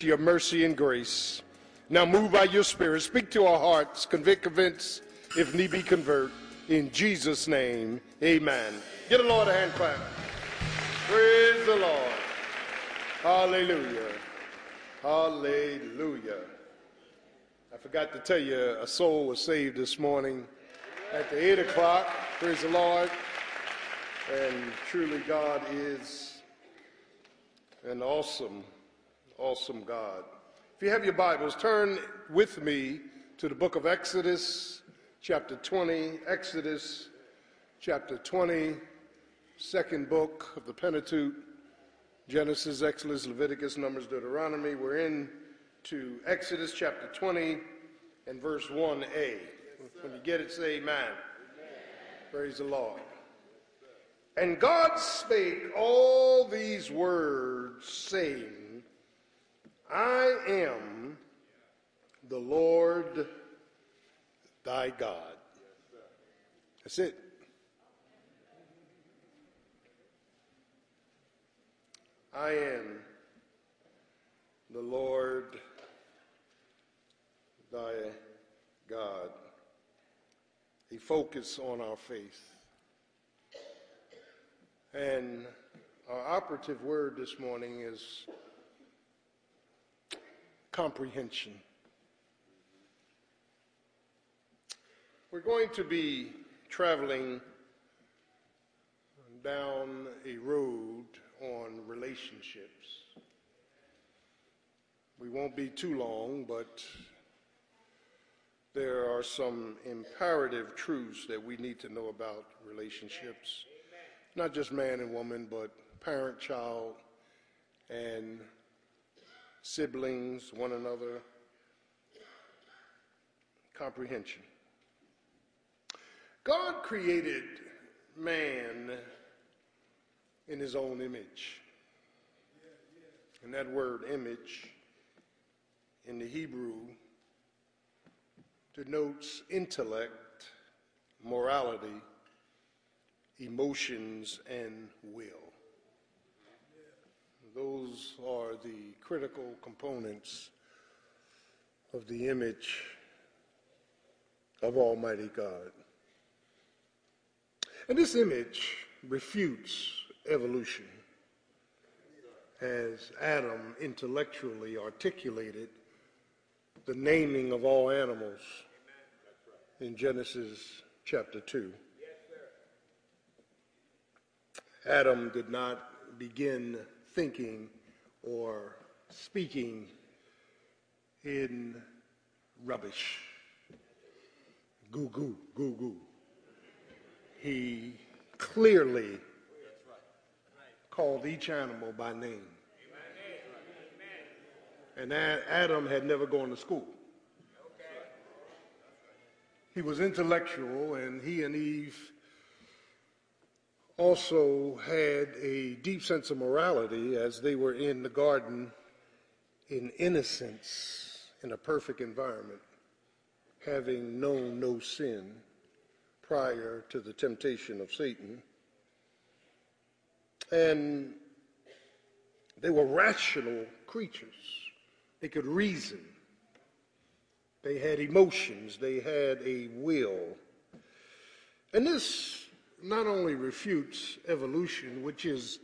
your mercy and grace. Now move by your spirit. Speak to our hearts. Convict, convince, if need be, convert. In Jesus' name, amen. Get the Lord a hand clap. Praise the Lord. Hallelujah. Hallelujah. I forgot to tell you, a soul was saved this morning at the 8 o'clock. Praise the Lord. And truly, God is an awesome awesome God. If you have your Bibles, turn with me to the book of Exodus, chapter 20. Exodus, chapter 20, second book of the Pentateuch Genesis, Exodus, Leviticus, Numbers, Deuteronomy. We're in to Exodus, chapter 20, and verse 1a. When you get it, say amen. amen. Praise the Lord. And God spake all these words, saying, I am the Lord thy God. That's it. I am the Lord thy God. A focus on our faith. And our operative word this morning is comprehension. We're going to be traveling down a road on relationships. We won't be too long, but there are some imperative truths that we need to know about relationships. Not just man and woman, but parent, child, and siblings, one another, comprehension. God created man in his own image. And that word image in the Hebrew denotes intellect, morality, emotions, and will. Those are the critical components of the image of Almighty God. And this image refutes evolution as Adam intellectually articulated the naming of all animals in Genesis chapter 2. Adam did not begin thinking or speaking in rubbish. Goo goo, goo goo. He clearly called each animal by name. And Adam had never gone to school. He was intellectual, and he and Eve also had a deep sense of morality as they were in the garden in innocence in a perfect environment, having known no sin prior to the temptation of Satan. And they were rational creatures. They could reason. They had emotions. They had a will. And this not only refutes evolution, which is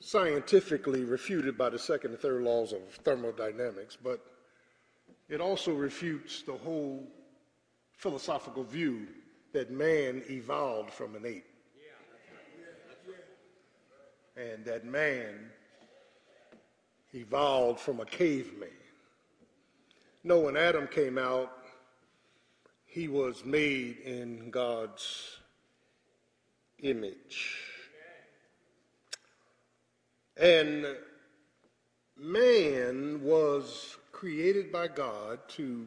scientifically refuted by the second and third laws of thermodynamics, but it also refutes the whole philosophical view that man evolved from an ape. And that man evolved from a caveman. No, when Adam came out, he was made in God's image. And man was created by God to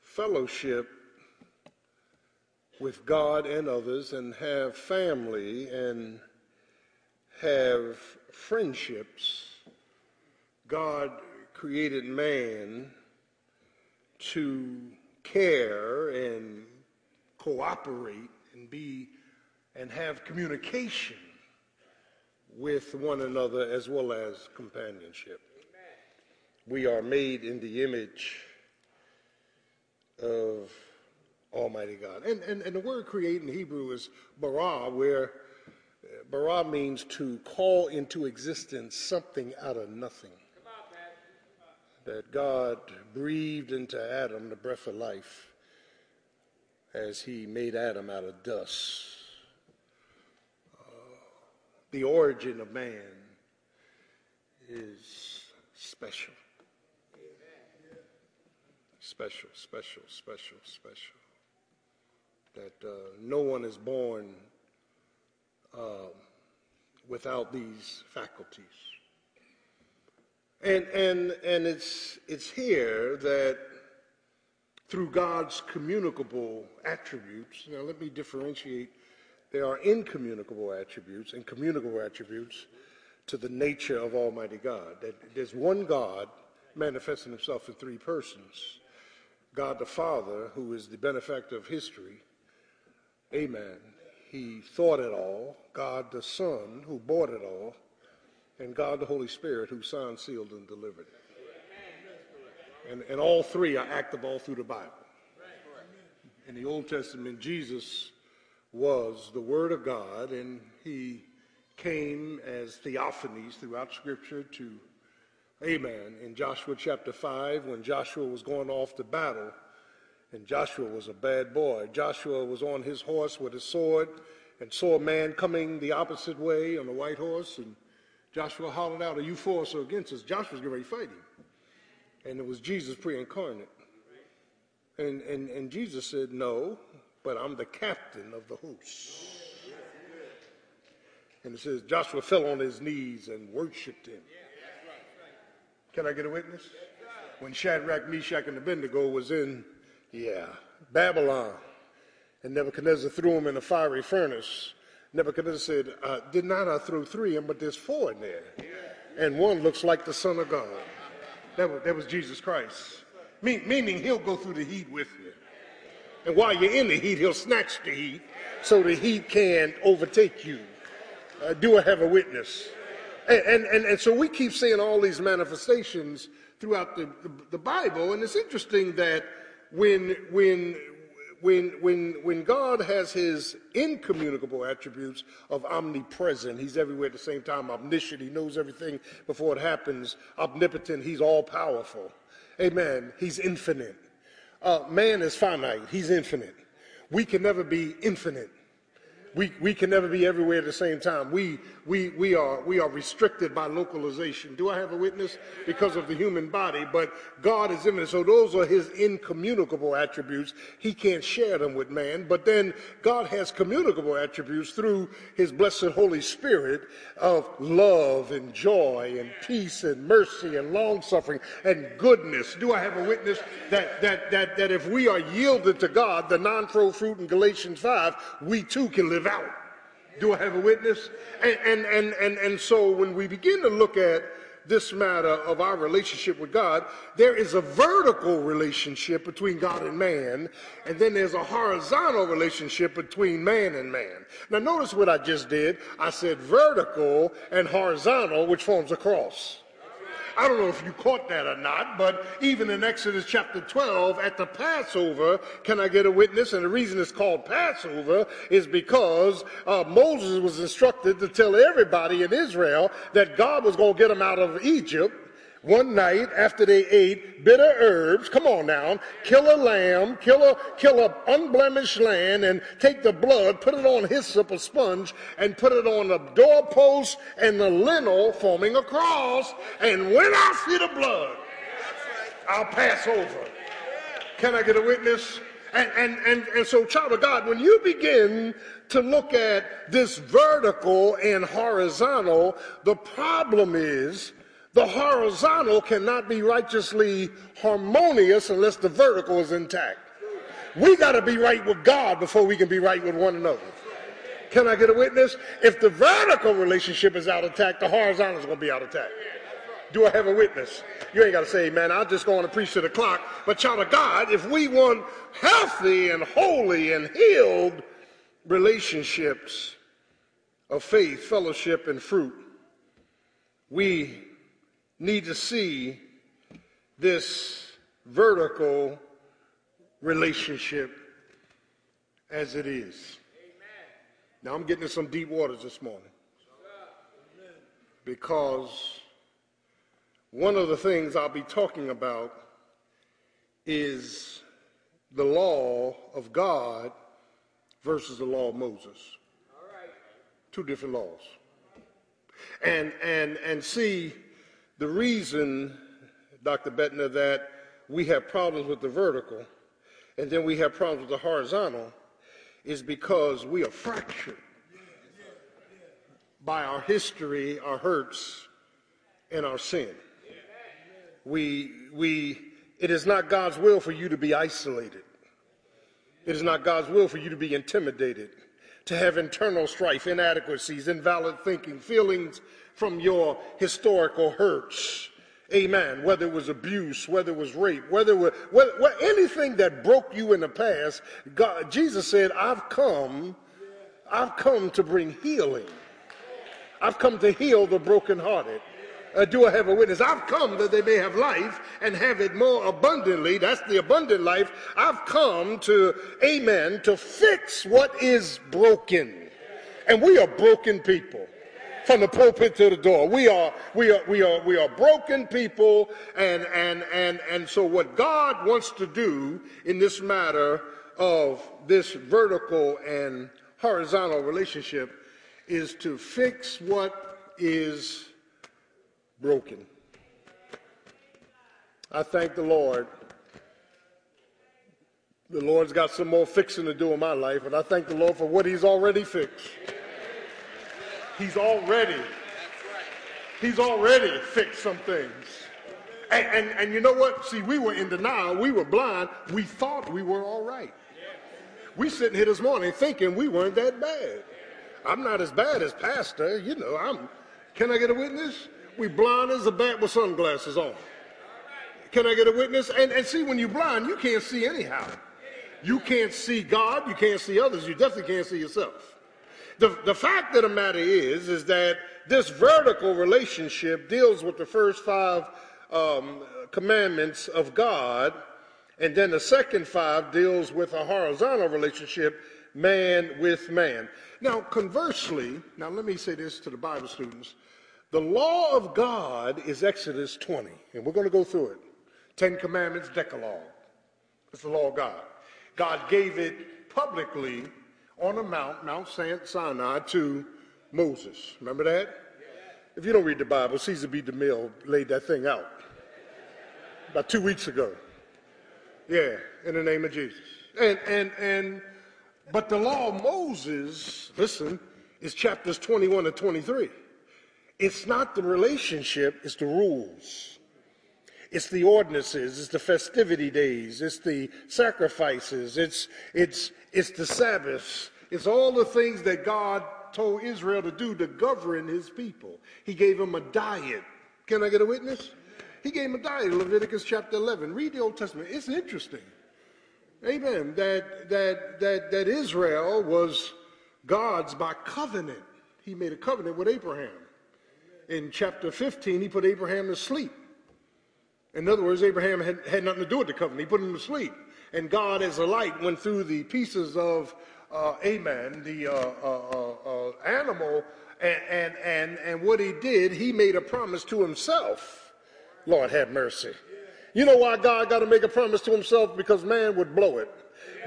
fellowship with God and others and have family and have friendships. God created man to care and cooperate and be and have communication with one another as well as companionship. we are made in the image of Almighty God. And, and, and the word create in Hebrew is bara, where bara means to call into existence something out of nothing. That God breathed into Adam the breath of life as he made Adam out of dust. The origin of man is special. Special, special, special, special. That uh, no one is born uh, without these faculties. And, and, and it's, it's here that through God's communicable attributes, now let me differentiate. There are incommunicable attributes and communicable attributes to the nature of Almighty God. That there's one God manifesting himself in three persons. God the Father, who is the benefactor of history. Amen. He thought it all. God the Son, who bought it all. And God the Holy Spirit, who signed, sealed, and delivered it. And, and all three are active all through the Bible. In the Old Testament, Jesus was the Word of God, and he came as theophanies throughout Scripture to, amen, in Joshua chapter 5, when Joshua was going off to battle, and Joshua was a bad boy. Joshua was on his horse with his sword and saw a man coming the opposite way on a white horse, and Joshua hollered out, Are you for us or against us? Joshua was getting ready to fight him. And it was Jesus pre incarnate. And, and, and Jesus said, No, but I'm the captain of the host. And it says Joshua fell on his knees and worshiped him. Can I get a witness? When Shadrach, Meshach, and Abednego was in, yeah, Babylon, and Nebuchadnezzar threw him in a fiery furnace. Nebuchadnezzar said, uh, Did not I throw three in, but there's four in there. And one looks like the Son of God. That was, that was Jesus Christ. meaning he'll go through the heat with you. And while you're in the heat, he'll snatch the heat so the heat can't overtake you. Uh, do I have a witness? And, and, and, and, so we keep seeing all these manifestations throughout the, the, the Bible. And it's interesting that when, when, when, when, when God has his incommunicable attributes of omnipresent, he's everywhere at the same time, omniscient, he knows everything before it happens, omnipotent, he's all powerful. Amen. He's infinite. Uh, man is finite, he's infinite. We can never be infinite we, we can never be everywhere at the same time. We, we, we, are, we are restricted by localization. Do I have a witness? Because of the human body, but God is immanent. So those are his incommunicable attributes. He can't share them with man, but then God has communicable attributes through his blessed Holy Spirit of love and joy and peace and mercy and long suffering and goodness. Do I have a witness that, that, that, that if we are yielded to God, the non-pro fruit in Galatians 5, we too can live live out. Do I have a witness? And, and, and, and, and so when we begin to look at this matter of our relationship with God, there is a vertical relationship between God and man, and then there's a horizontal relationship between man and man. Now, notice what I just did. I said vertical and horizontal, which forms a cross. I don't know if you caught that or not, but even in Exodus chapter 12, at the Passover, can I get a witness? And the reason it's called Passover is because uh, Moses was instructed to tell everybody in Israel that God was going to get them out of Egypt one night after they ate bitter herbs, come on now, kill a lamb, kill a kill a unblemished lamb, and take the blood, put it on hyssop, a sponge, and put it on the doorpost and the lintel, forming a cross. And when I see the blood, I'll pass over. Can I get a witness? And, and, and, and so, child of God, when you begin to look at this vertical and horizontal, the problem is the horizontal cannot be righteously harmonious unless the vertical is intact. We got to be right with God before we can be right with one another. Can I get a witness? If the vertical relationship is out of tact, the horizontal is going to be out of tact. Do I have a witness? You ain't got to say, man, I'll just go on and preach to the clock. But, child of God, if we want healthy and holy and healed relationships of faith, fellowship, and fruit, we need to see this vertical relationship as it is. Now, I'm getting into some deep waters this morning because one of the things I'll be talking about is the law of God versus the law of Moses. Two different laws. And, and, and see, the reason, Dr. Bettner, that we have problems with the vertical and then we have problems with the horizontal is because we are fractured by our history, our hurts, and our sin. We, we, it is not God's will for you to be isolated. It is not God's will for you to be intimidated, to have internal strife, inadequacies, invalid thinking, feelings from your historical hurts. Amen. Whether it was abuse, whether it was rape, whether it was whether, anything that broke you in the past, God, Jesus said, I've come, I've come to bring healing. I've come to heal the brokenhearted. Uh, do I have a witness? I've come that they may have life and have it more abundantly. That's the abundant life. I've come to, amen, to fix what is broken. And we are broken people from the pulpit to the door. We are, we are, we are, we are broken people. And, and, and, and so what God wants to do in this matter of this vertical and horizontal relationship is to fix what is broken. I thank the Lord. The Lord's got some more fixing to do in my life, and I thank the Lord for what He's already fixed. He's already, He's already fixed some things. And, and, and you know what? See, we were in denial. We were blind. We thought we were all right. We sitting here this morning thinking we weren't that bad. I'm not as bad as pastor. You know, I'm. Can I get a witness? We blind as a bat with sunglasses on. Can I get a witness? And, and see, when you're blind, you can't see anyhow. You can't see God. You can't see others. You definitely can't see yourself. The, the fact of the matter is, is that this vertical relationship deals with the first five um, commandments of God, and then the second five deals with a horizontal relationship, man with man. Now, conversely, now let me say this to the Bible students. The law of God is Exodus 20, and we're going to go through it. Ten Commandments, Decalogue. It's the law of God. God gave it publicly on a mount, Mount Sinai, to Moses. Remember that? If you don't read the Bible, Cecil B. DeMille laid that thing out about two weeks ago. Yeah, in the name of Jesus. And and and but the law of Moses, listen, is chapters 21 and 23. It's not the relationship, it's the rules. It's the ordinances, it's the festivity days, it's the sacrifices, it's, it's, it's the Sabbaths, it's all the things that God told Israel to do to govern his people. He gave them a diet. Can I get a witness? He gave them a diet, Leviticus chapter 11. Read the Old Testament. It's interesting. Amen. That, that, that, that Israel was God's by covenant. He made a covenant with Abraham in chapter 15, he put Abraham to sleep. In other words, Abraham had, had nothing to do with the covenant. He put him to sleep. And God, as a light, went through the pieces of uh, Amen, the uh, uh, uh, animal, and, and, and, and what he did, he made a promise to himself. Lord, have mercy. You know why God got to make a promise to himself? Because man would blow it.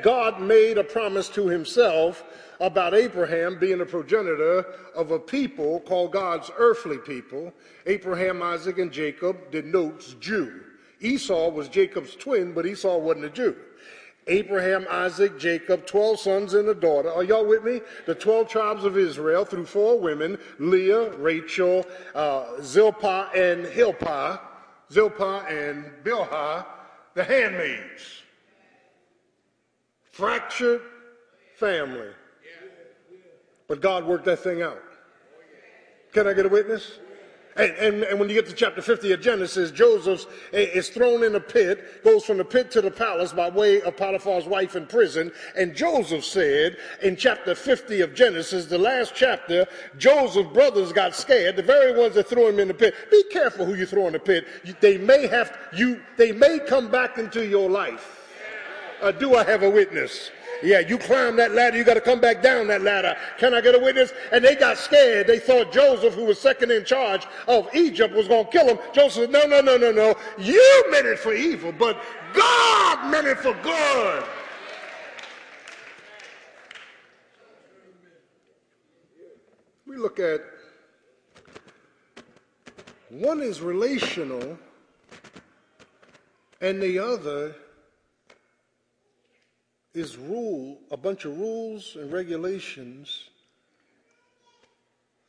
God made a promise to himself about Abraham being a progenitor of a people called God's earthly people. Abraham, Isaac, and Jacob denotes Jew. Esau was Jacob's twin, but Esau wasn't a Jew. Abraham, Isaac, Jacob, 12 sons and a daughter. Are y'all with me? The 12 tribes of Israel through four women, Leah, Rachel, uh, Zilpah, and Hilpah, Zilpah and Bilhah, the handmaids. Fractured family. But God worked that thing out. Can I get a witness? And, and, and, when you get to chapter 50 of Genesis, Joseph is thrown in a pit, goes from the pit to the palace by way of Potiphar's wife in prison. And Joseph said in chapter 50 of Genesis, the last chapter, Joseph's brothers got scared, the very ones that threw him in the pit. Be careful who you throw in the pit. They may have, you, they may come back into your life. Uh, do I have a witness? Yeah, you climb that ladder, you got to come back down that ladder. Can I get a witness? And they got scared. They thought Joseph, who was second in charge of Egypt, was going to kill him. Joseph said, No, no, no, no, no. You meant it for evil, but God meant it for good. We look at one is relational and the other is rule, a bunch of rules and regulations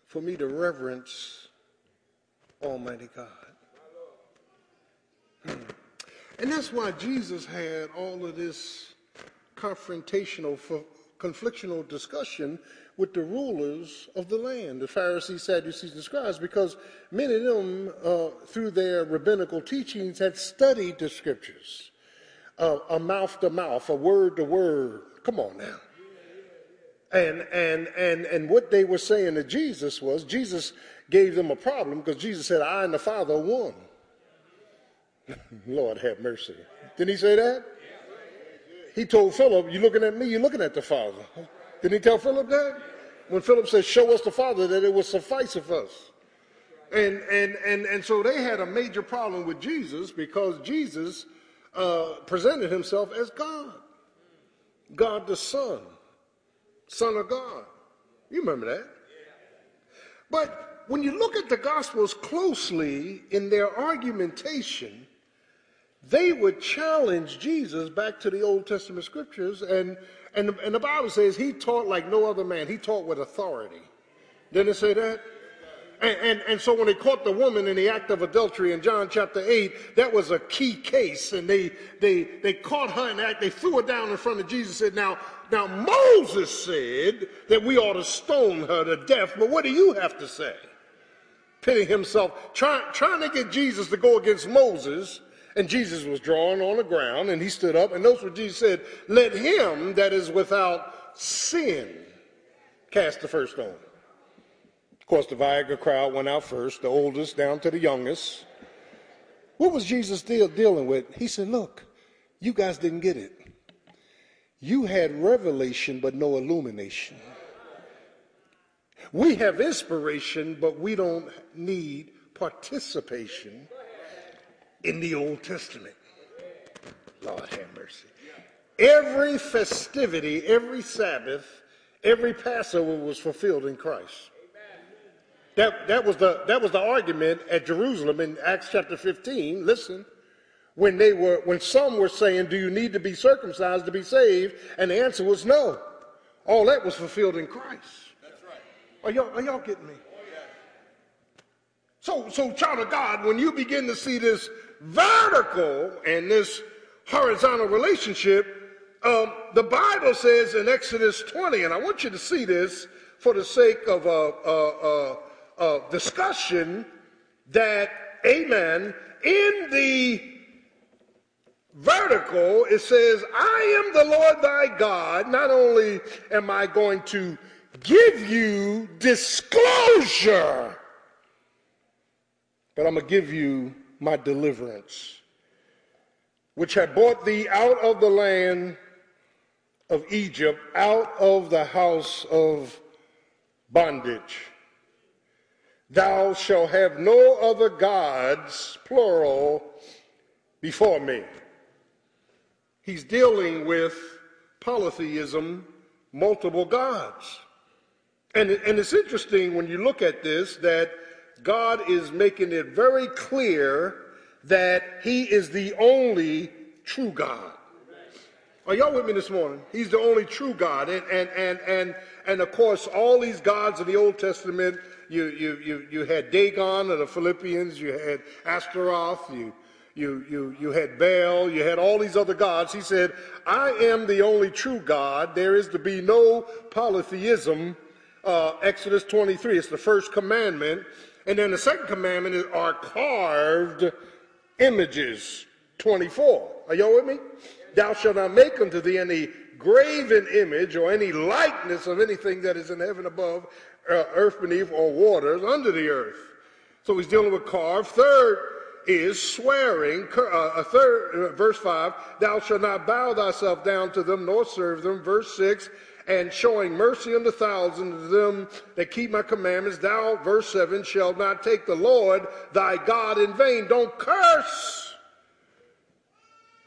for me to reverence Almighty God. Hmm. And that's why Jesus had all of this confrontational, conflictional discussion with the rulers of the land, the Pharisees, Sadducees, and scribes, because many of them, uh, through their rabbinical teachings, had studied the scriptures a, mouth to mouth, a word to word. Come on now. And, and, and, and what they were saying to Jesus was Jesus gave them a problem because Jesus said, I and the Father are one. Lord have mercy. Didn't he say that? He told Philip, You're looking at me, you're looking at the Father. Didn't he tell Philip that? When Philip said, Show us the Father, that it would suffice of us. And, and, and, and so they had a major problem with Jesus because Jesus uh, presented himself as God. God the Son, Son of God. You remember that? But when you look at the Gospels closely in their argumentation, they would challenge Jesus back to the Old Testament scriptures. And, and, and the Bible says he taught like no other man, he taught with authority. Didn't it say that? And, and, and, so when they caught the woman in the act of adultery in John chapter 8, that was a key case. And they, they, they caught her in act. They threw her down in front of Jesus and said, now, now Moses said that we ought to stone her to death, but what do you have to say? Pitting himself, try, trying to get Jesus to go against Moses. And Jesus was drawn on the ground and he stood up. And notice what Jesus said, let him that is without sin cast the first stone. Of course, the Viagra crowd went out first, the oldest down to the youngest. What was Jesus deal, dealing with? He said, Look, you guys didn't get it. You had revelation, but no illumination. We have inspiration, but we don't need participation in the Old Testament. Lord have mercy. Every festivity, every Sabbath, every Passover was fulfilled in Christ. That, that, was the, that was the argument at Jerusalem in Acts chapter 15. Listen, when they were, when some were saying, do you need to be circumcised to be saved? And the answer was no. All that was fulfilled in Christ. That's right. Are y'all, are y'all getting me? Oh, yeah. So, so child of God, when you begin to see this vertical and this horizontal relationship, um, the Bible says in Exodus 20, and I want you to see this for the sake of uh, uh, uh, uh, discussion that, amen, in the vertical, it says, I am the Lord thy God. Not only am I going to give you disclosure, but I'm going to give you my deliverance, which had brought thee out of the land of Egypt, out of the house of bondage. Thou shalt have no other gods, plural, before me. He's dealing with polytheism, multiple gods. And, and it's interesting when you look at this that God is making it very clear that he is the only true God. Are y'all with me this morning? He's the only true God. And, and, and, and, and of course, all these gods of the Old Testament you, you, you, you had Dagon of the Philippians, you had Astaroth, you, you, you, you had Baal, you had all these other gods. He said, I am the only true God. There is to be no polytheism. Uh, Exodus 23, it's the first commandment. And then the second commandment is are carved images. 24. Are y'all with me? Thou shalt not make unto thee any graven image or any likeness of anything that is in heaven above, earth beneath, or waters under the earth. So he's dealing with carved. Third is swearing. Uh, a third, uh, verse 5, thou shalt not bow thyself down to them nor serve them. Verse 6, and showing mercy unto thousands of them that keep my commandments. Thou, verse 7, shalt not take the Lord thy God in vain. Don't curse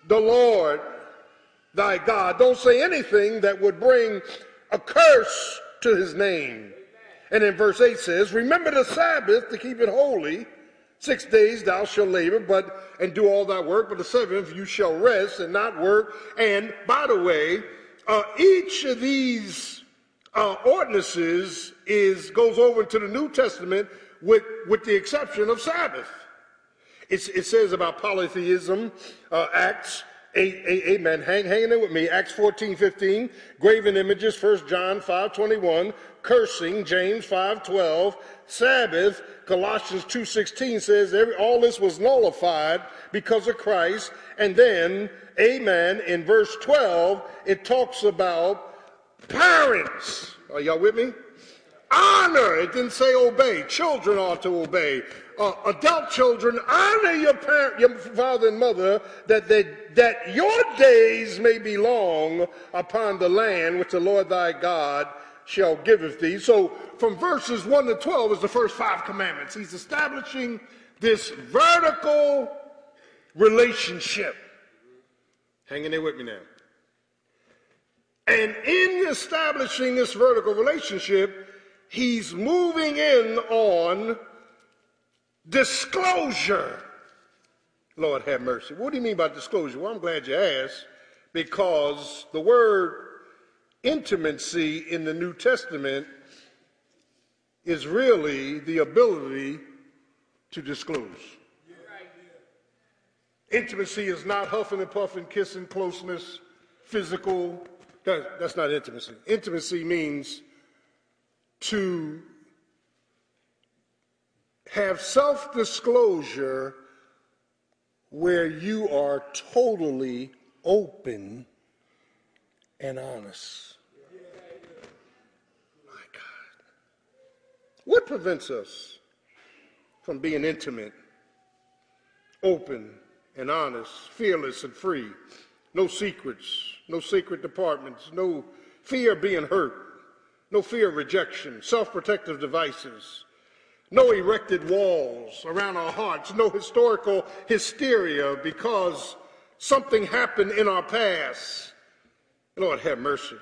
the Lord thy God. Don't say anything that would bring a curse to his name. And in verse 8 says, Remember the Sabbath to keep it holy. Six days thou shalt labor, but and do all thy work, but the seventh you shall rest and not work. And by the way, uh, each of these uh, ordinances is goes over into the New Testament with with the exception of Sabbath. It's, it says about polytheism, uh, Acts amen. Hang, hang in there with me. Acts 14, 15. Graven images, 1 John 5, 21. Cursing, James 5, 12. Sabbath, Colossians 2, 16 says every, all this was nullified because of Christ. And then, amen, in verse 12, it talks about parents. Are y'all with me? Honor. It didn't say obey. Children ought to obey uh, adult children, honor your parent, your father and mother, that they, that your days may be long upon the land which the Lord thy God shall giveth thee. So from verses 1 to 12 is the first five commandments. He's establishing this vertical relationship. Hanging there with me now. And in establishing this vertical relationship, he's moving in on Disclosure. Lord have mercy. What do you mean by disclosure? Well, I'm glad you asked because the word intimacy in the New Testament is really the ability to disclose. Intimacy is not huffing and puffing, kissing, closeness, physical. That, that's not intimacy. Intimacy means to have self disclosure where you are totally open and honest. My God. What prevents us from being intimate, open, and honest, fearless, and free? No secrets, no secret departments, no fear of being hurt, no fear of rejection, self protective devices no erected walls around our hearts, no historical hysteria because something happened in our past. Lord have mercy.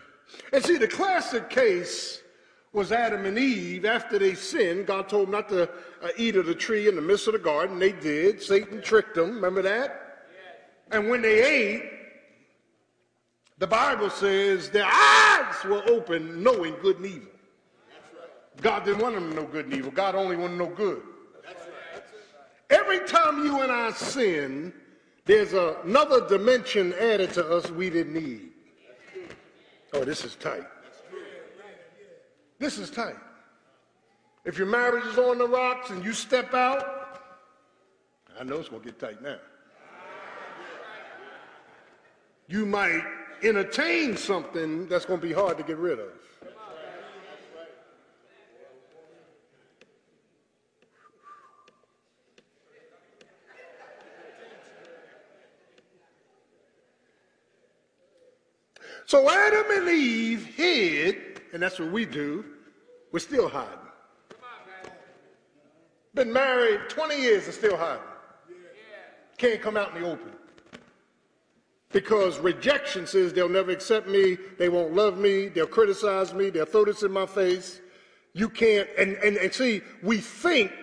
And see, the classic case was Adam and Eve. After they sinned, God told them not to uh, eat of the tree in the midst of the garden. They did. Satan tricked them. Remember that? And when they ate, the Bible says their eyes were open, knowing good and evil. God didn't want them to know good and evil. God only wanted to know good. Every time you and I sin, there's another dimension added to us we didn't need. Oh, this is tight. This is tight. If your marriage is on the rocks and you step out, I know it's going to get tight now. You might entertain something that's going to be hard to get rid of. So Adam and Eve hid, and that's what we do. We're still hiding. Been married 20 years and still hiding. Can't come out in the open. Because rejection says they'll never accept me, they won't love me, they'll criticize me, they'll throw this in my face. You can't, and, and, and see, we think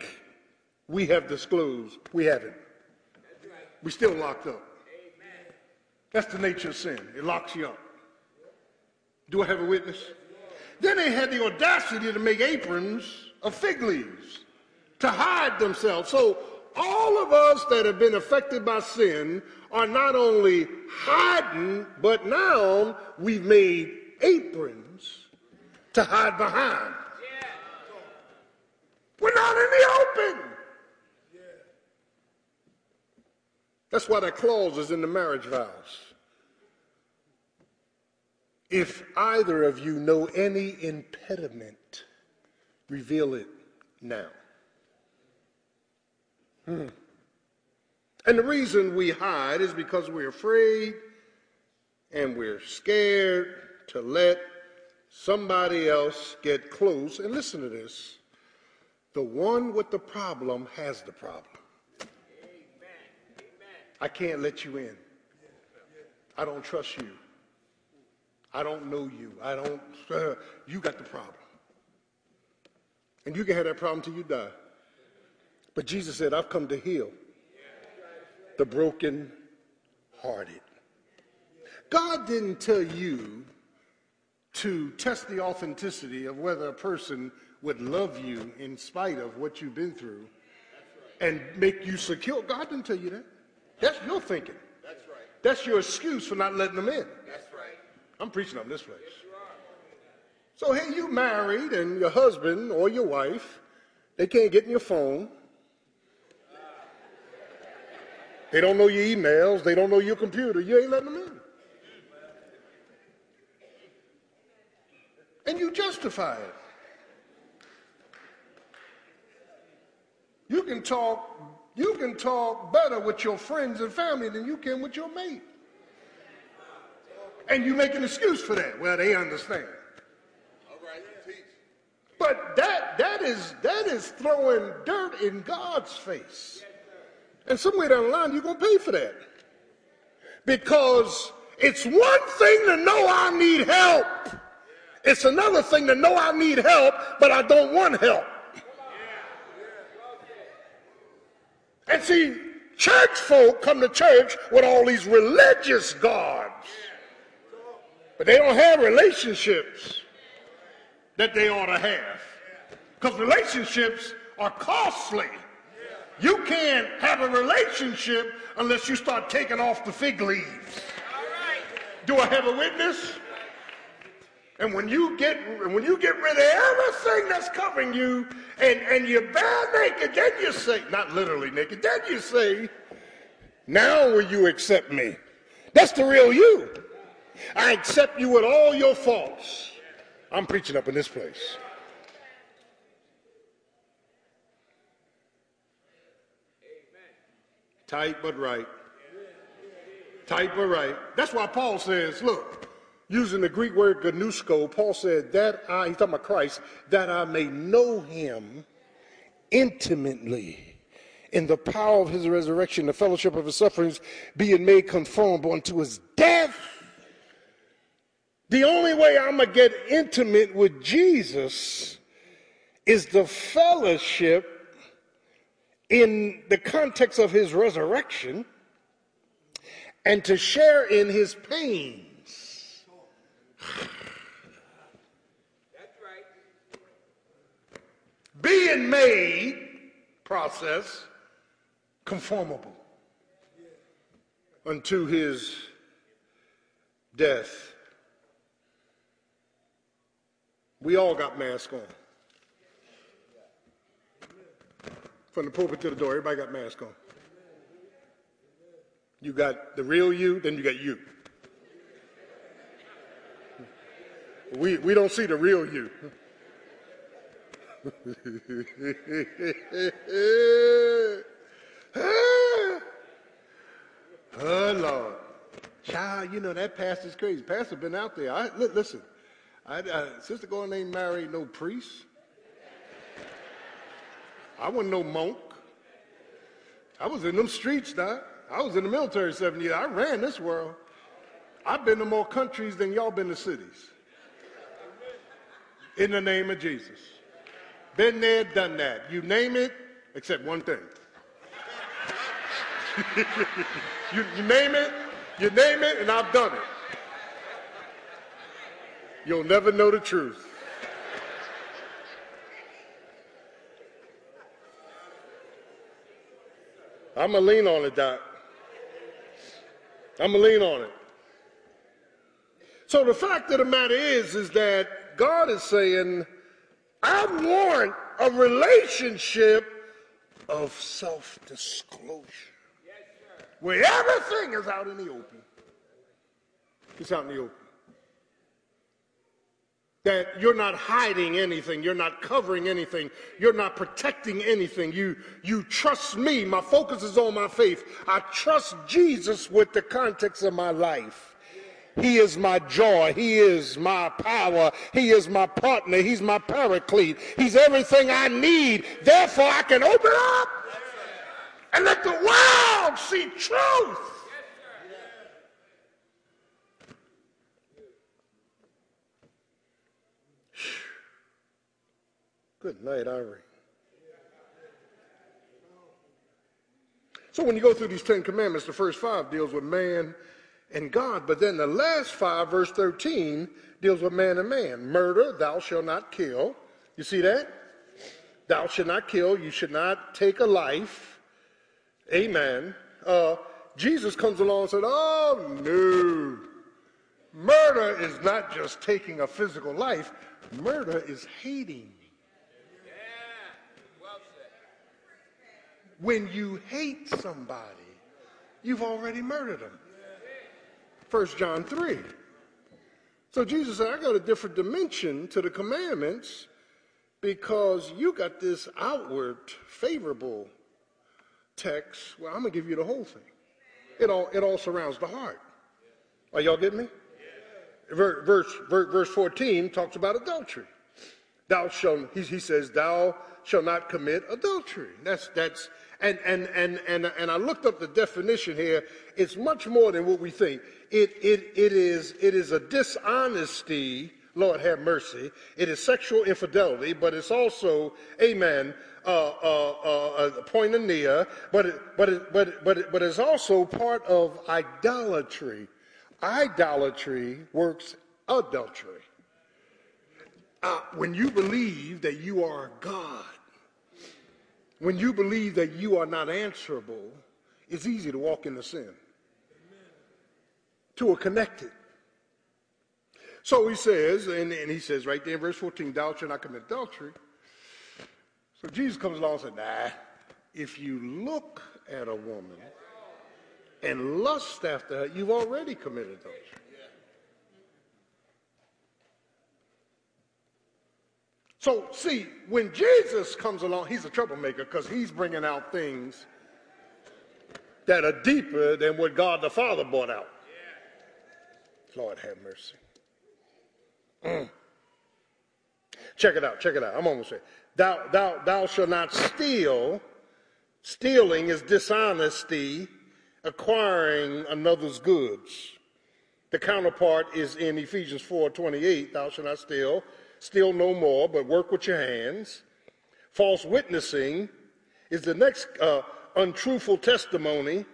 we have disclosed. We haven't. We're still locked up. That's the nature of sin. It locks you up. Do I have a witness? Then they had the audacity to make aprons of fig leaves to hide themselves. So all of us that have been affected by sin are not only hiding, but now we've made aprons to hide behind. We're not in the open. That's why that clause is in the marriage vows. If either of you know any impediment, reveal it now. Hmm. And the reason we hide is because we're afraid and we're scared to let somebody else get close. And listen to this the one with the problem has the problem. I can't let you in. I don't trust you. I don't know you. I don't, uh, you got the problem. And you can have that problem till you die. But Jesus said, I've come to heal the broken hearted. God didn't tell you to test the authenticity of whether a person would love you in spite of what you've been through and make you secure. God didn't tell you that. That's your thinking. That's right. That's your excuse for not letting them in. That's. I'm preaching on this place. So here you married and your husband or your wife, they can't get in your phone. They don't know your emails. They don't know your computer. You ain't letting them in. And you justify it. You can talk, you can talk better with your friends and family than you can with your mate. And you make an excuse for that. Well, they understand. All right, teach. But that that is that is throwing dirt in God's face. And somewhere down the line, you're gonna pay for that. Because it's one thing to know I need help. It's another thing to know I need help, but I don't want help. And see, church folk come to church with all these religious gods, but they don't have relationships that they ought to have. Because relationships are costly. You can't have a relationship unless you start taking off the fig leaves. Do I have a witness? And when you get when you get rid of everything that's covering you and, and you're bare naked, then you say, not literally naked, then you say, now will you accept me? That's the real you. I accept you with all your faults. I'm preaching up in this place. Tight but right. Tight but right. That's why Paul says, look, using the Greek word gnosko, Paul said, that I, he's talking about Christ, that I may know him intimately in the power of his resurrection, the fellowship of his sufferings, being made conformable unto his death. The only way I'm going to get intimate with Jesus is the fellowship in the context of his resurrection and to share in his pains. that's right. Being made process conformable unto his death. We all got masks on. From the pulpit to the door, everybody got masks on. You got the real you, then you got you. We, we don't see the real you. oh, Lord. Child, you know, that pastor's crazy. Pastor been out there. I, listen, I, uh, sister going ain't married no priest. I wasn't no monk. I was in them streets, Doc. I was in the military seven years. I ran this world. I've been to more countries than y'all been to cities in the name of Jesus. Been there, done that. You name it, except one thing. you, you name it, you name it, and I've done it. You'll never know the truth. I'm going to lean on it, Doc. I'm going to lean on it. So the fact of the matter is, is that God is saying, I want a relationship of self disclosure. where everything is out in the open. It's out in the open. That you're not hiding anything, you're not covering anything, you're not protecting anything. You, you trust me. My focus is on my faith. I trust Jesus with the context of my life. He is my joy. He is my power. He is my partner. He's my paraclete. He's everything I need. Therefore, I can open up and let the world see truth. Good night, Irene. So when you go through these Ten Commandments, the first five deals with man and God. But then the last five, verse 13, deals with man and man. Murder, thou shalt not kill. You see that? Thou shalt not kill. You should not take a life. Amen. Uh, Jesus comes along and said, Oh, no. Murder is not just taking a physical life, murder is hating. When you hate somebody, you've already murdered them. 1 John 3. So Jesus said, I got a different dimension to the commandments because you got this outward favorable text. Well, I'm going to give you the whole thing. It all, it all surrounds the heart. Are y'all getting me? Verse, verse, verse 14 talks about adultery. Thou shalt, he, he says, thou shalt not commit adultery. That's, that's, and, and, and, and, and I looked up the definition here. It's much more than what we think. It, it, it, is, it is a dishonesty, Lord have mercy. It is sexual infidelity, but it's also, amen, uh, uh, uh, koinonia, but, it, but, it, but, but, it, but it's also part of idolatry. Idolatry works adultery. Uh, when you believe that you are God, when you believe that you are not answerable, it's easy to walk into sin. Two are connected. So he says, and, and he says right there in verse 14, thou shalt not commit adultery. So Jesus comes along and says, nah, if you look at a woman and lust after her, you've already committed adultery. So, see, when Jesus comes along, he's a troublemaker because he's bringing out things that are deeper than what God the Father brought out. Lord have mercy. Mm. Check it out, check it out. I'm almost there. Thou, thou, thou shalt not steal. Stealing is dishonesty, acquiring another's goods. The counterpart is in Ephesians 4 28, thou shalt not steal steal no more, but work with your hands. False witnessing is the next uh, untruthful testimony.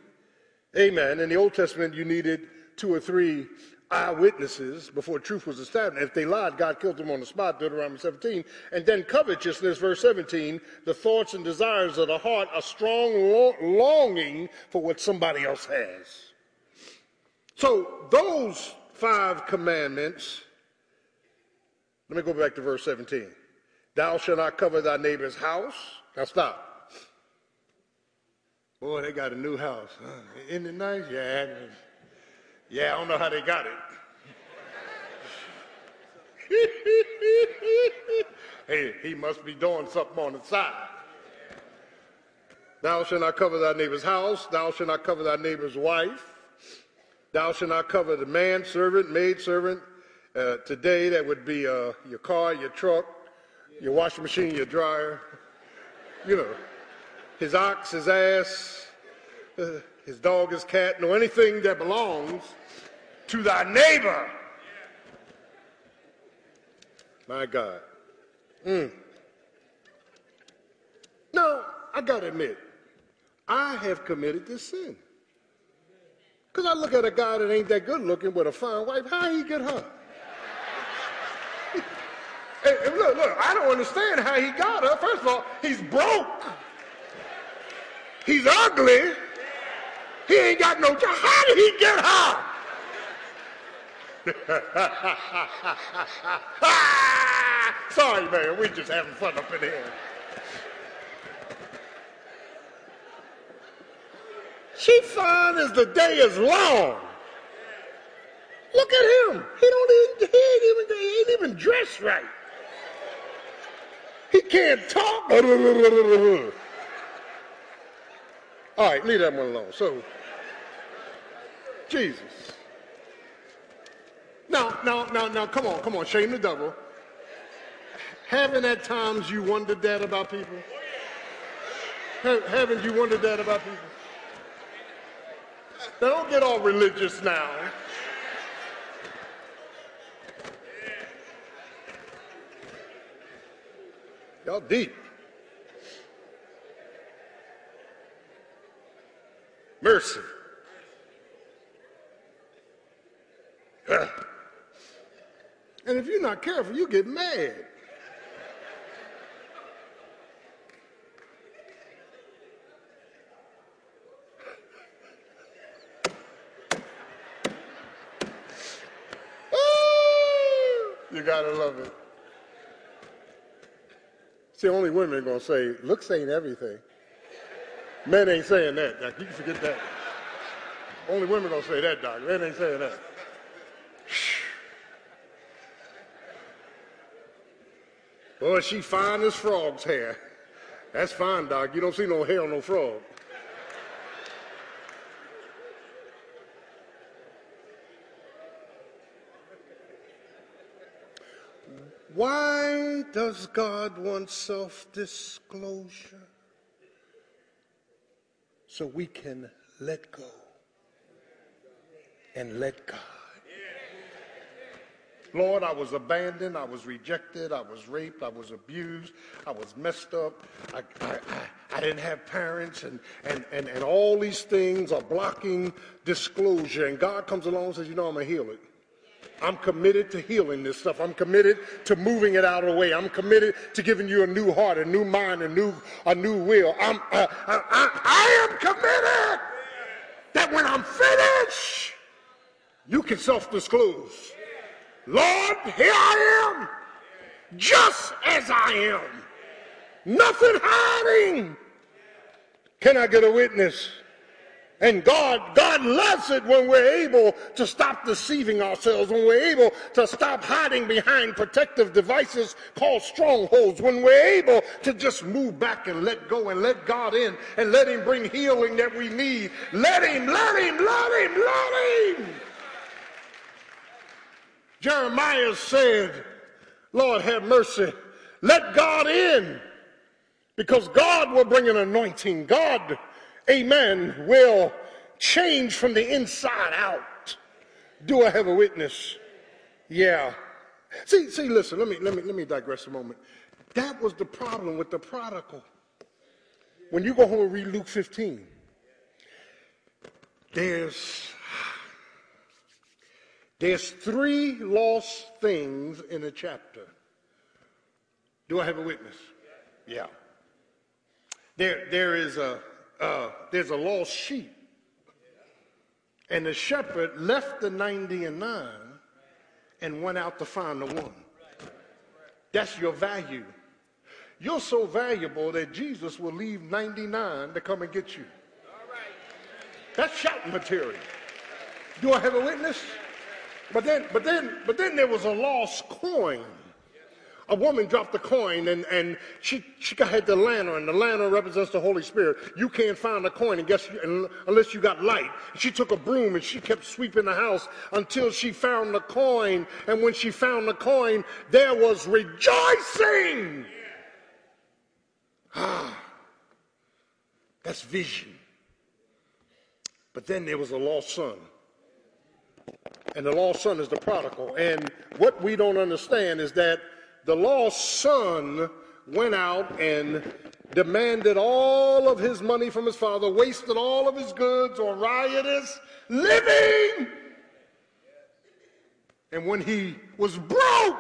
Amen. In the Old Testament, you needed two or three eyewitnesses before truth was established. If they lied, God killed them on the spot, Deuteronomy 17. And then covetousness, verse 17, the thoughts and desires of the heart, a strong longing for what somebody else has. So those five commandments let me go back to verse 17. Thou shalt not cover thy neighbor's house. Now stop. Boy, they got a new house. Huh? Isn't it nice? Yeah. Yeah, I don't know how they got it. hey, he must be doing something on the side. Thou shalt not cover thy neighbor's house. Thou shalt not cover thy neighbor's wife. Thou shalt not cover the man servant, maid servant, uh, today, that would be uh, your car, your truck, your washing machine, your dryer. You know, his ox, his ass, uh, his dog, his cat, no anything that belongs to thy neighbor. My God. Mm. Now, I got to admit, I have committed this sin. Because I look at a guy that ain't that good looking with a fine wife, how he get her? And, look, look, I don't understand how he got her. First of all, he's broke. He's ugly. He ain't got no job. How did he get her? Sorry, man. We're just having fun up in here. She fine as the day is long. Look at him. He don't even, he ain't even, he ain't even dressed right. He can't talk. All right, leave that one alone. So, Jesus. Now, now, now, now, come on, come on, shame the devil. Haven't at times you wondered that about people? Haven't you wondered that about people? Now, don't get all religious now. Y'all deep. Mercy. And if you're not careful, you get mad. you gotta love it. See, only women are gonna say, looks ain't everything. Men ain't saying that, Doc. You can forget that. Only women are gonna say that, Doc. Men ain't saying that. Boy, she fine as frog's hair. That's fine, Doc. You don't see no hair on no frog. Why does God want self disclosure? So we can let go and let God. Lord, I was abandoned, I was rejected, I was raped, I was abused, I was messed up, I, I, I, I, didn't have parents, and, and, and, and all these things are blocking disclosure. And God comes along and says, You know, I'm going to heal it. I'm committed to healing this stuff. I'm committed to moving it out of the way. I'm committed to giving you a new heart, a new mind, a new, a new will. I'm, uh, I, I, I am committed that when I'm finished, you can self disclose. Lord, here I am, just as I am. Nothing hiding. Can I get a witness? And God, God loves it when we're able to stop deceiving ourselves, when we're able to stop hiding behind protective devices called strongholds, when we're able to just move back and let go and let God in and let Him bring healing that we need. Let Him, let Him, let Him, let Him. Jeremiah said, Lord, have mercy. Let God in because God will bring an anointing. God amen, will change from the inside out. Do I have a witness? Yeah. See, see, listen, let me let me let me digress a moment. That was the problem with the prodigal. When you go home and read Luke 15, there's there's three lost things in a chapter. Do I have a witness? Yeah. There, there is a, uh, there's a lost sheep. And the shepherd left the 90 and 9 and went out to find the one. That's your value. You're so valuable that Jesus will leave 99 to come and get you. That's shouting material. Do I have a witness? But then, but then, but then there was a lost coin a woman dropped a coin and, and she, she had the lantern. The lantern represents the Holy Spirit. You can't find a coin and guess, unless you got light. She took a broom and she kept sweeping the house until she found the coin. And when she found the coin, there was rejoicing. Ah, that's vision. But then there was a lost son. And the lost son is the prodigal. And what we don't understand is that the lost son went out and demanded all of his money from his father, wasted all of his goods on riotous living. And when he was broke,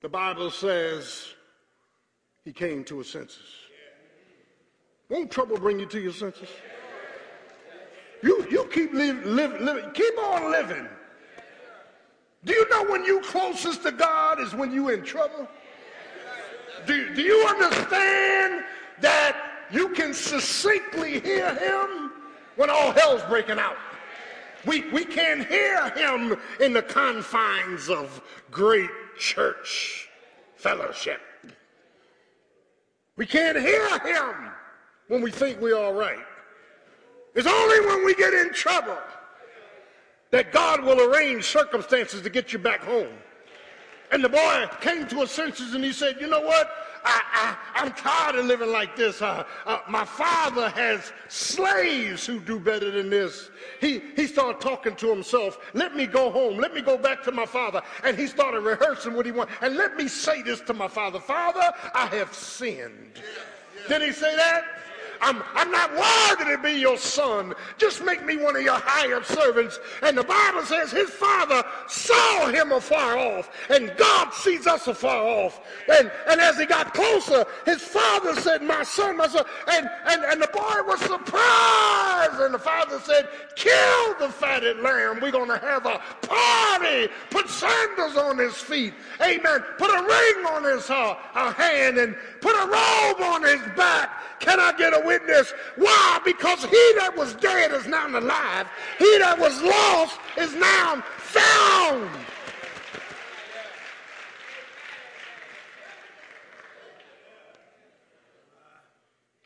the Bible says he came to his senses. Won't trouble bring you to your senses? You, you keep live, keep on living. Do you know when you closest to God is when you in trouble? Do, do you understand that you can succinctly hear him when all hell's breaking out. We, we can't hear him in the confines of great church fellowship. We can't hear him when we think we're all right. It's only when we get in trouble that God will arrange circumstances to get you back home. And the boy came to his senses and he said, You know what? I, am tired of living like this. Uh, uh, my father has slaves who do better than this. He, he started talking to himself. Let me go home. Let me go back to my father. And he started rehearsing what he wanted. And let me say this to my father Father, I have sinned. Did he say that? I'm, I'm not worthy to be your son. Just make me one of your hired servants. And the Bible says his father saw him afar off, and God sees us afar off. And, and as he got closer, his father said, My son, my son. And, and, and the boy was surprised. And the father said, Kill the fatted lamb. We're going to have a party. Put sandals on his feet. Amen. Put a ring on his uh, hand and put a robe on his back. Can I get a witness. Why? Because he that was dead is now alive. He that was lost is now found.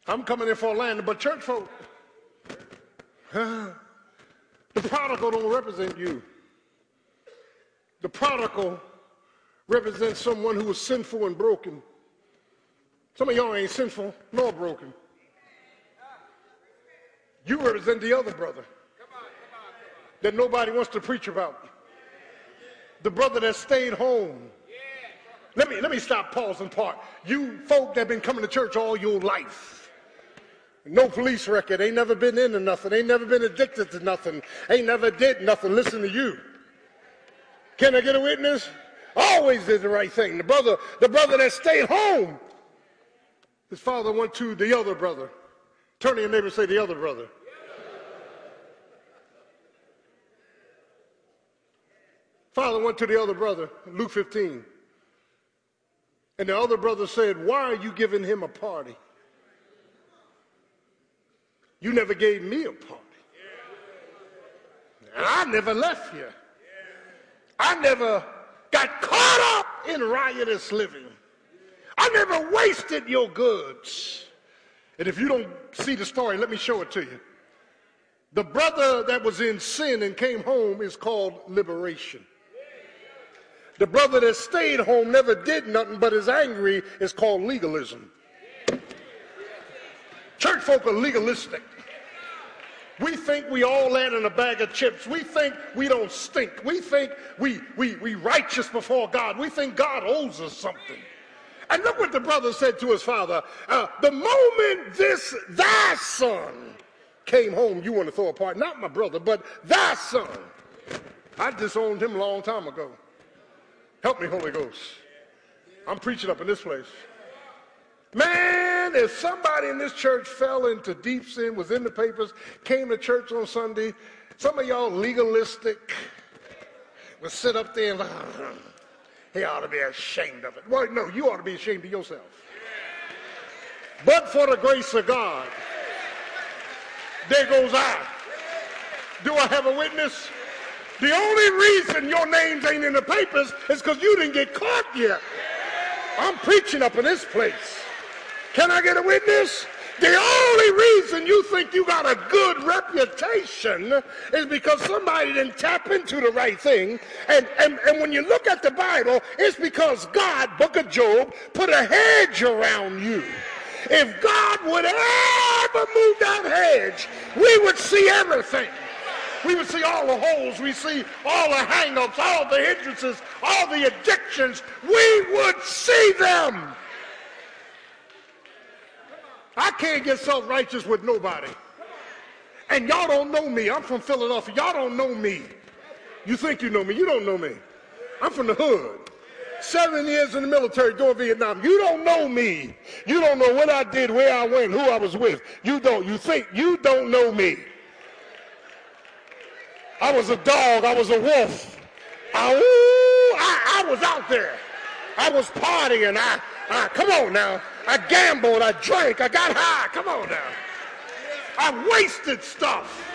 I'm coming in for a landing, but church folk, the prodigal don't represent you. The prodigal represents someone who was sinful and broken. Some of y'all ain't sinful nor broken. You represent the other brother that nobody wants to preach about. The brother that stayed home. Let me, let me stop pausing part. You folk that been coming to church all your life. No police record. Ain't never been into nothing. Ain't never been addicted to nothing. Ain't never did nothing. Listen to you. Can I get a witness? Always did the right thing. The brother, the brother that stayed home. His father went to the other brother. Turn to your neighbor and say, the other brother. Father went to the other brother, Luke 15. And the other brother said, Why are you giving him a party? You never gave me a party. And I never left here. I never got caught up in riotous living. I never wasted your goods. And if you don't see the story, let me show it to you. The brother that was in sin and came home is called liberation. The brother that stayed home never did nothing but is angry is called legalism. Church folk are legalistic. We think we all land in a bag of chips. We think we don't stink. We think we, we, we righteous before God. We think God owes us something. And look what the brother said to his father. Uh, the moment this thy son came home, you want to throw a party. Not my brother, but thy son. I disowned him a long time ago. Help me, Holy Ghost. I'm preaching up in this place. Man, if somebody in this church fell into deep sin, was in the papers, came to church on Sunday, some of y'all legalistic would sit up there and he ought to be ashamed of it. Well, no, you ought to be ashamed of yourself. But for the grace of God, there goes I. Do I have a witness? The only reason your names ain't in the papers is because you didn't get caught yet. I'm preaching up in this place. Can I get a witness? The only reason you think you got a good reputation is because somebody didn't tap into the right thing. And, and, and when you look at the Bible, it's because God, book of Job, put a hedge around you. If God would ever move that hedge, we would see everything. We would see all the holes. We see all the hangups, all the hindrances, all the addictions. We would see them. I can't get self-righteous with nobody. And y'all don't know me. I'm from Philadelphia. Y'all don't know me. You think you know me. You don't know me. I'm from the hood. Seven years in the military doing Vietnam. You don't know me. You don't know what I did, where I went, who I was with. You don't. You think you don't know me. I was a dog. I was a wolf. I, ooh, I, I was out there. I was partying. I, I, come on now. I gambled, I drank, I got high. Come on now. I wasted stuff.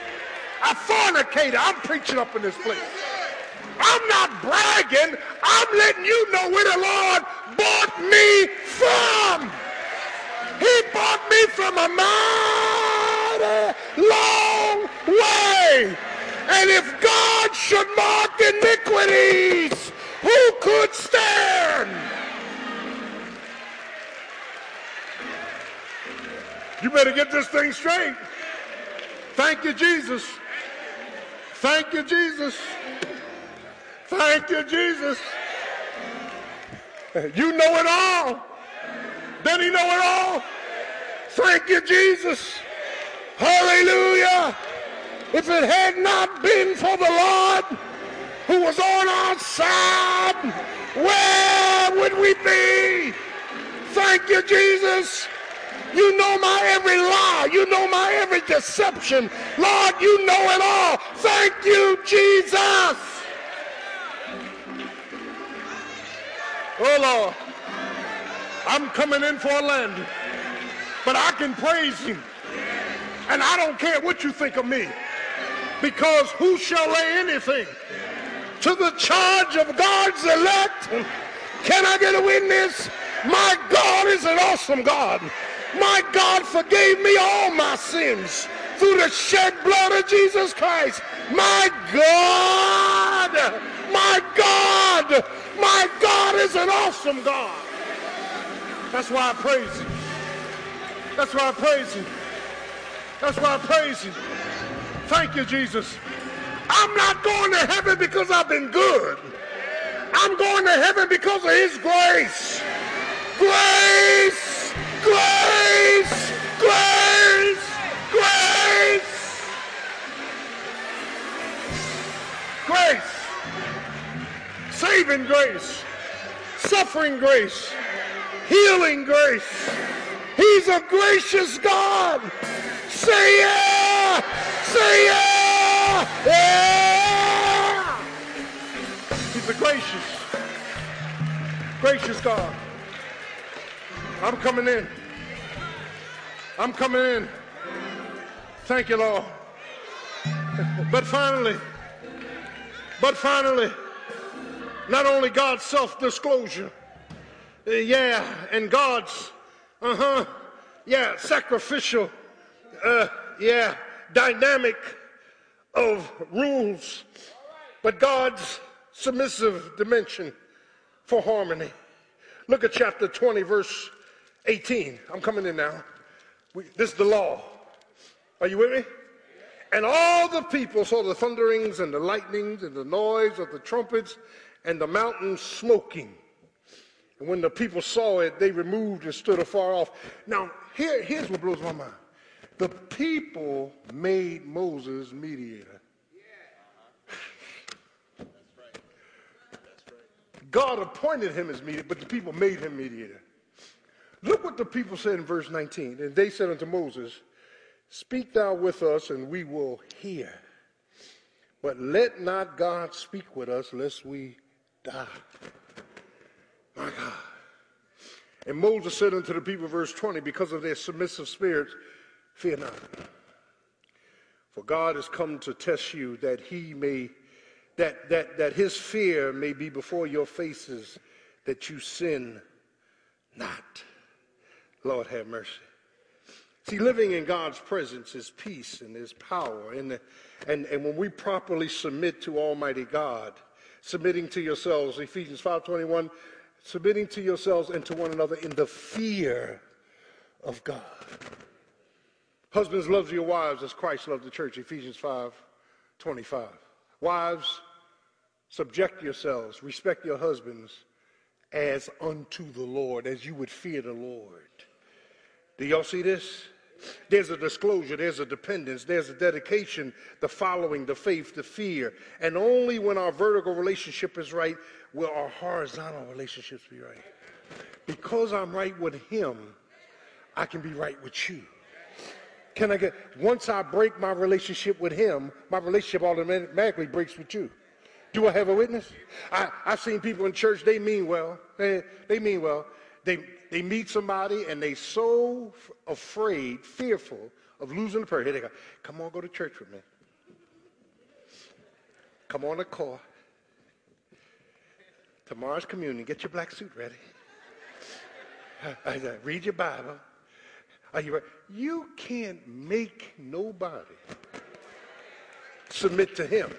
I fornicated. I'm preaching up in this place. I'm not bragging. I'm letting you know where the Lord bought me from. He bought me from a mighty long way. And if God should mark iniquities, who could stand? You better get this thing straight. Thank you, Jesus. Thank you, Jesus. Thank you, Jesus. You know it all. Does he know it all? Thank you, Jesus. Hallelujah. If it had not been for the Lord who was on our side, where would we be? Thank you, Jesus. You know my every lie. You know my every deception. Lord, you know it all. Thank you, Jesus. Oh, Lord. I'm coming in for a landing. But I can praise you. And I don't care what you think of me. Because who shall lay anything to the charge of God's elect? Can I get a witness? My God is an awesome God. My God forgave me all my sins through the shed blood of Jesus Christ. My God, my God, my God is an awesome God. That's why I praise him. That's why I praise him. That's why I praise him. Thank you, Jesus. I'm not going to heaven because I've been good. I'm going to heaven because of his grace. Grace, grace, grace, grace. Grace. Saving grace. Suffering grace. Healing grace. He's a gracious God. Say yeah! Say yeah! Yeah! He's a gracious, gracious God. I'm coming in. I'm coming in. Thank you, Lord. But finally, but finally, not only God's self-disclosure, uh, yeah, and God's, uh-huh, yeah, sacrificial, uh, yeah, dynamic of rules, but God's submissive dimension for harmony. Look at chapter 20, verse 18. I'm coming in now. We, this is the law. Are you with me? And all the people saw the thunderings and the lightnings and the noise of the trumpets and the mountain smoking. And when the people saw it, they removed and stood afar off. Now, here, here's what blows my mind. The people made Moses mediator. God appointed him as mediator, but the people made him mediator. Look what the people said in verse 19. And they said unto Moses, Speak thou with us, and we will hear. But let not God speak with us, lest we die. My God. And Moses said unto the people, verse 20, because of their submissive spirits, fear not. For God has come to test you that he may, that, that, that his fear may be before your faces, that you sin not. Lord have mercy. See, living in God's presence is peace and is power. And, and, and when we properly submit to Almighty God, submitting to yourselves, Ephesians 5.21, submitting to yourselves and to one another in the fear of God. Husbands, love your wives as Christ loved the church, Ephesians 5.25. Wives, subject yourselves, respect your husbands as unto the Lord, as you would fear the Lord. Do y'all see this? There's a disclosure, there's a dependence, there's a dedication, the following, the faith, the fear. And only when our vertical relationship is right will our horizontal relationships be right. Because I'm right with Him, I can be right with you. Can I get, once I break my relationship with Him, my relationship automatically breaks with you. Do I have a witness? I, I've seen people in church, they mean well. They, they mean well. They, they meet somebody and they so afraid, fearful of losing the person. Here they go, come on, go to church with me. Come on the car. Tomorrow's communion. Get your black suit ready. Read your Bible. Are you right? You can't make nobody submit to him.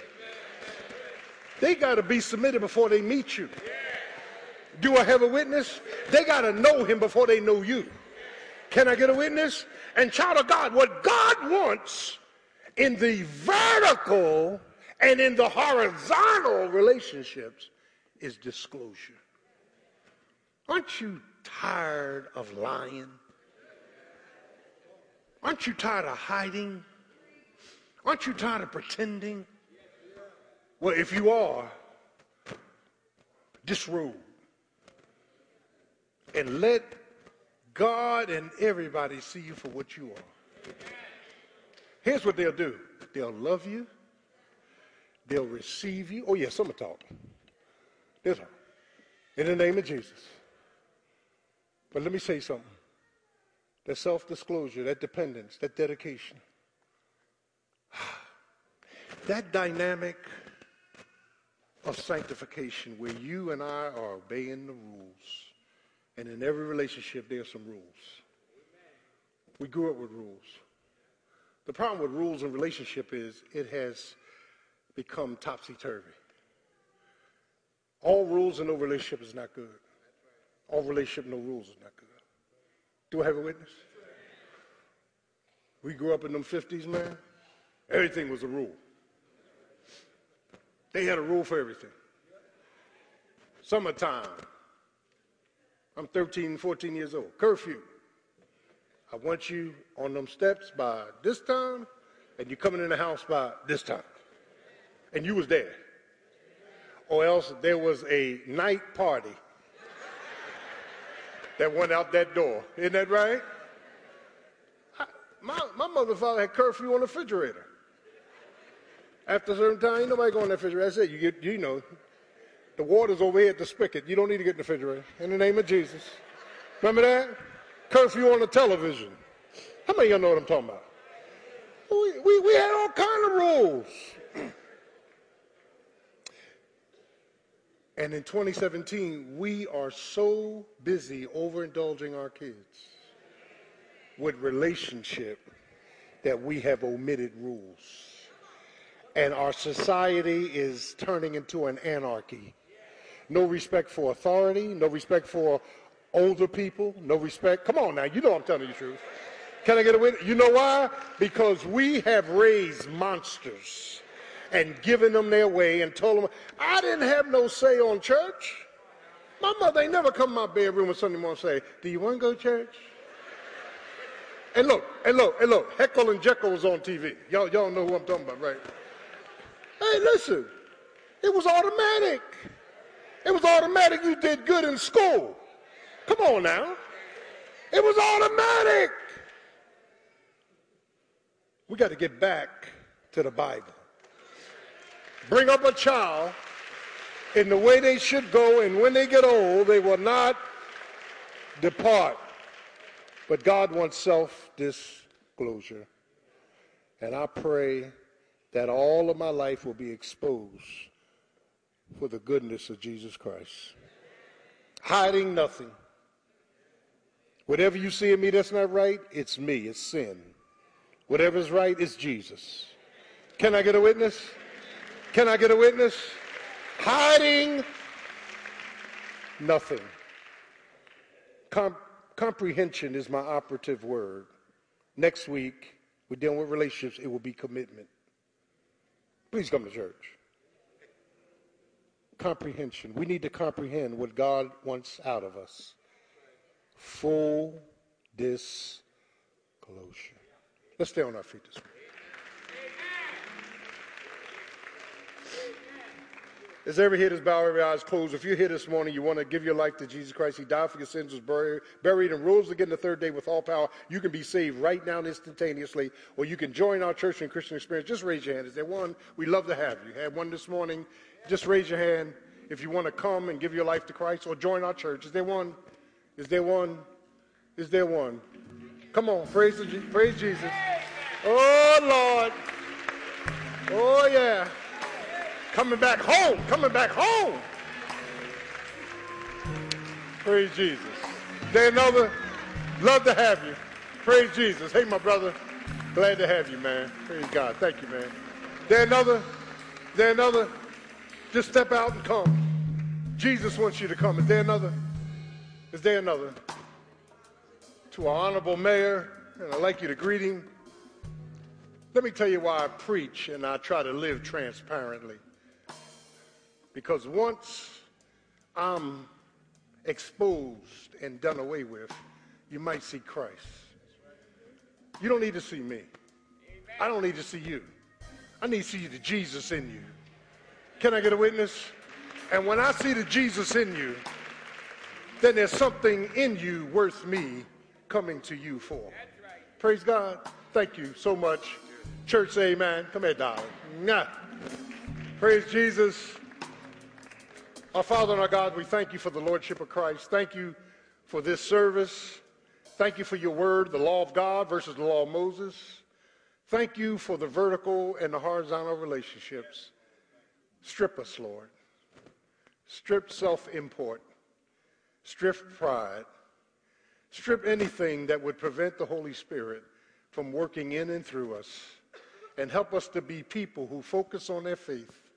They got to be submitted before they meet you. Do I have a witness? They got to know him before they know you. Can I get a witness? And child of God, what God wants in the vertical and in the horizontal relationships is disclosure. Aren't you tired of lying? Aren't you tired of hiding? Aren't you tired of pretending? Well, if you are, disrobe. And let God and everybody see you for what you are. Here's what they'll do they'll love you, they'll receive you. Oh, yeah, some will talk. They'll talk. In the name of Jesus. But let me say something that self disclosure, that dependence, that dedication, that dynamic of sanctification where you and I are obeying the rules. And in every relationship, there are some rules. We grew up with rules. The problem with rules in relationship is it has become topsy-turvy. All rules and no relationship is not good. All relationship, no rules is not good. Do I have a witness? We grew up in them 50s, man. Everything was a rule. They had a rule for everything. Summertime. I'm 13, 14 years old. Curfew. I want you on them steps by this time, and you coming in the house by this time. And you was there. Or else there was a night party that went out that door. Isn't that right? I, my, my mother and father had curfew on the refrigerator. After a certain time, ain't nobody going in the refrigerator. That's it. You get, you know, the water's over here at the spigot. You don't need to get in the refrigerator. In the name of Jesus. Remember that? Curfew on the television. How many of y'all know what I'm talking about? We, we, we had all kind of rules. And in 2017, we are so busy overindulging our kids with relationship that we have omitted rules. And our society is turning into an anarchy. No respect for authority, no respect for older people, no respect. Come on now, you know I'm telling you the truth. Can I get a witness? You know why? Because we have raised monsters and given them their way and told them, I didn't have no say on church. My mother ain't never come in my bedroom on Sunday morning and say, Do you want to go to church? And look, and look, and look, Heckle and Jeckle was on TV. Y'all, y'all know who I'm talking about, right? Hey, listen, it was automatic. It was automatic you did good in school. Come on now. It was automatic. We got to get back to the Bible. Bring up a child in the way they should go, and when they get old, they will not depart. But God wants self disclosure. And I pray that all of my life will be exposed for the goodness of Jesus Christ. Hiding nothing. Whatever you see in me that's not right, it's me, it's sin. Whatever's right, it's Jesus. Can I get a witness? Can I get a witness? Hiding nothing. Com- comprehension is my operative word. Next week, we're dealing with relationships, it will be commitment. Please come to church. Comprehension. We need to comprehend what God wants out of us. Full disclosure. Let's stay on our feet this morning. Is every head is bowed, every eyes closed. If you're here this morning, you want to give your life to Jesus Christ. He died for your sins, was buried, buried, and rose again the third day with all power. You can be saved right now instantaneously, or you can join our church and Christian experience. Just raise your hand. Is there one? We'd love to have you. Had one this morning. Just raise your hand if you want to come and give your life to Christ, or join our church. Is there one? Is there one? Is there one? Come on, praise, the, praise Jesus. Oh, Lord. Oh, yeah. Coming back home, coming back home. Praise Jesus. There another? Love to have you. Praise Jesus. Hey, my brother. Glad to have you, man. Praise God. Thank you, man. There another? There another? Just step out and come. Jesus wants you to come. Is there another? Is there another? To our honorable mayor, and I'd like you to greet him. Let me tell you why I preach and I try to live transparently. Because once I'm exposed and done away with, you might see Christ. You don't need to see me. I don't need to see you. I need to see the Jesus in you. Can I get a witness? And when I see the Jesus in you, then there's something in you worth me coming to you for. Praise God. Thank you so much. Church, amen. Come here, darling. Nah. Praise Jesus. Our Father and our God, we thank you for the Lordship of Christ. Thank you for this service. Thank you for your word, the law of God versus the law of Moses. Thank you for the vertical and the horizontal relationships. Strip us, Lord. Strip self import. Strip pride. Strip anything that would prevent the Holy Spirit from working in and through us. And help us to be people who focus on their faith.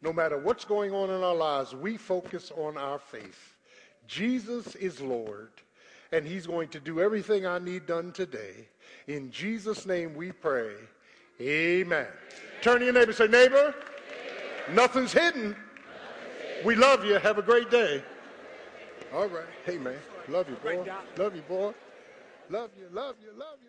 No matter what's going on in our lives, we focus on our faith. Jesus is Lord and he's going to do everything I need done today. In Jesus' name we pray. Amen. Amen. Turn to your neighbor say, neighbor. Nothing's hidden. We love you. Have a great day. All right. Hey, man. Love you, boy. Love you, boy. Love you, love you, love you.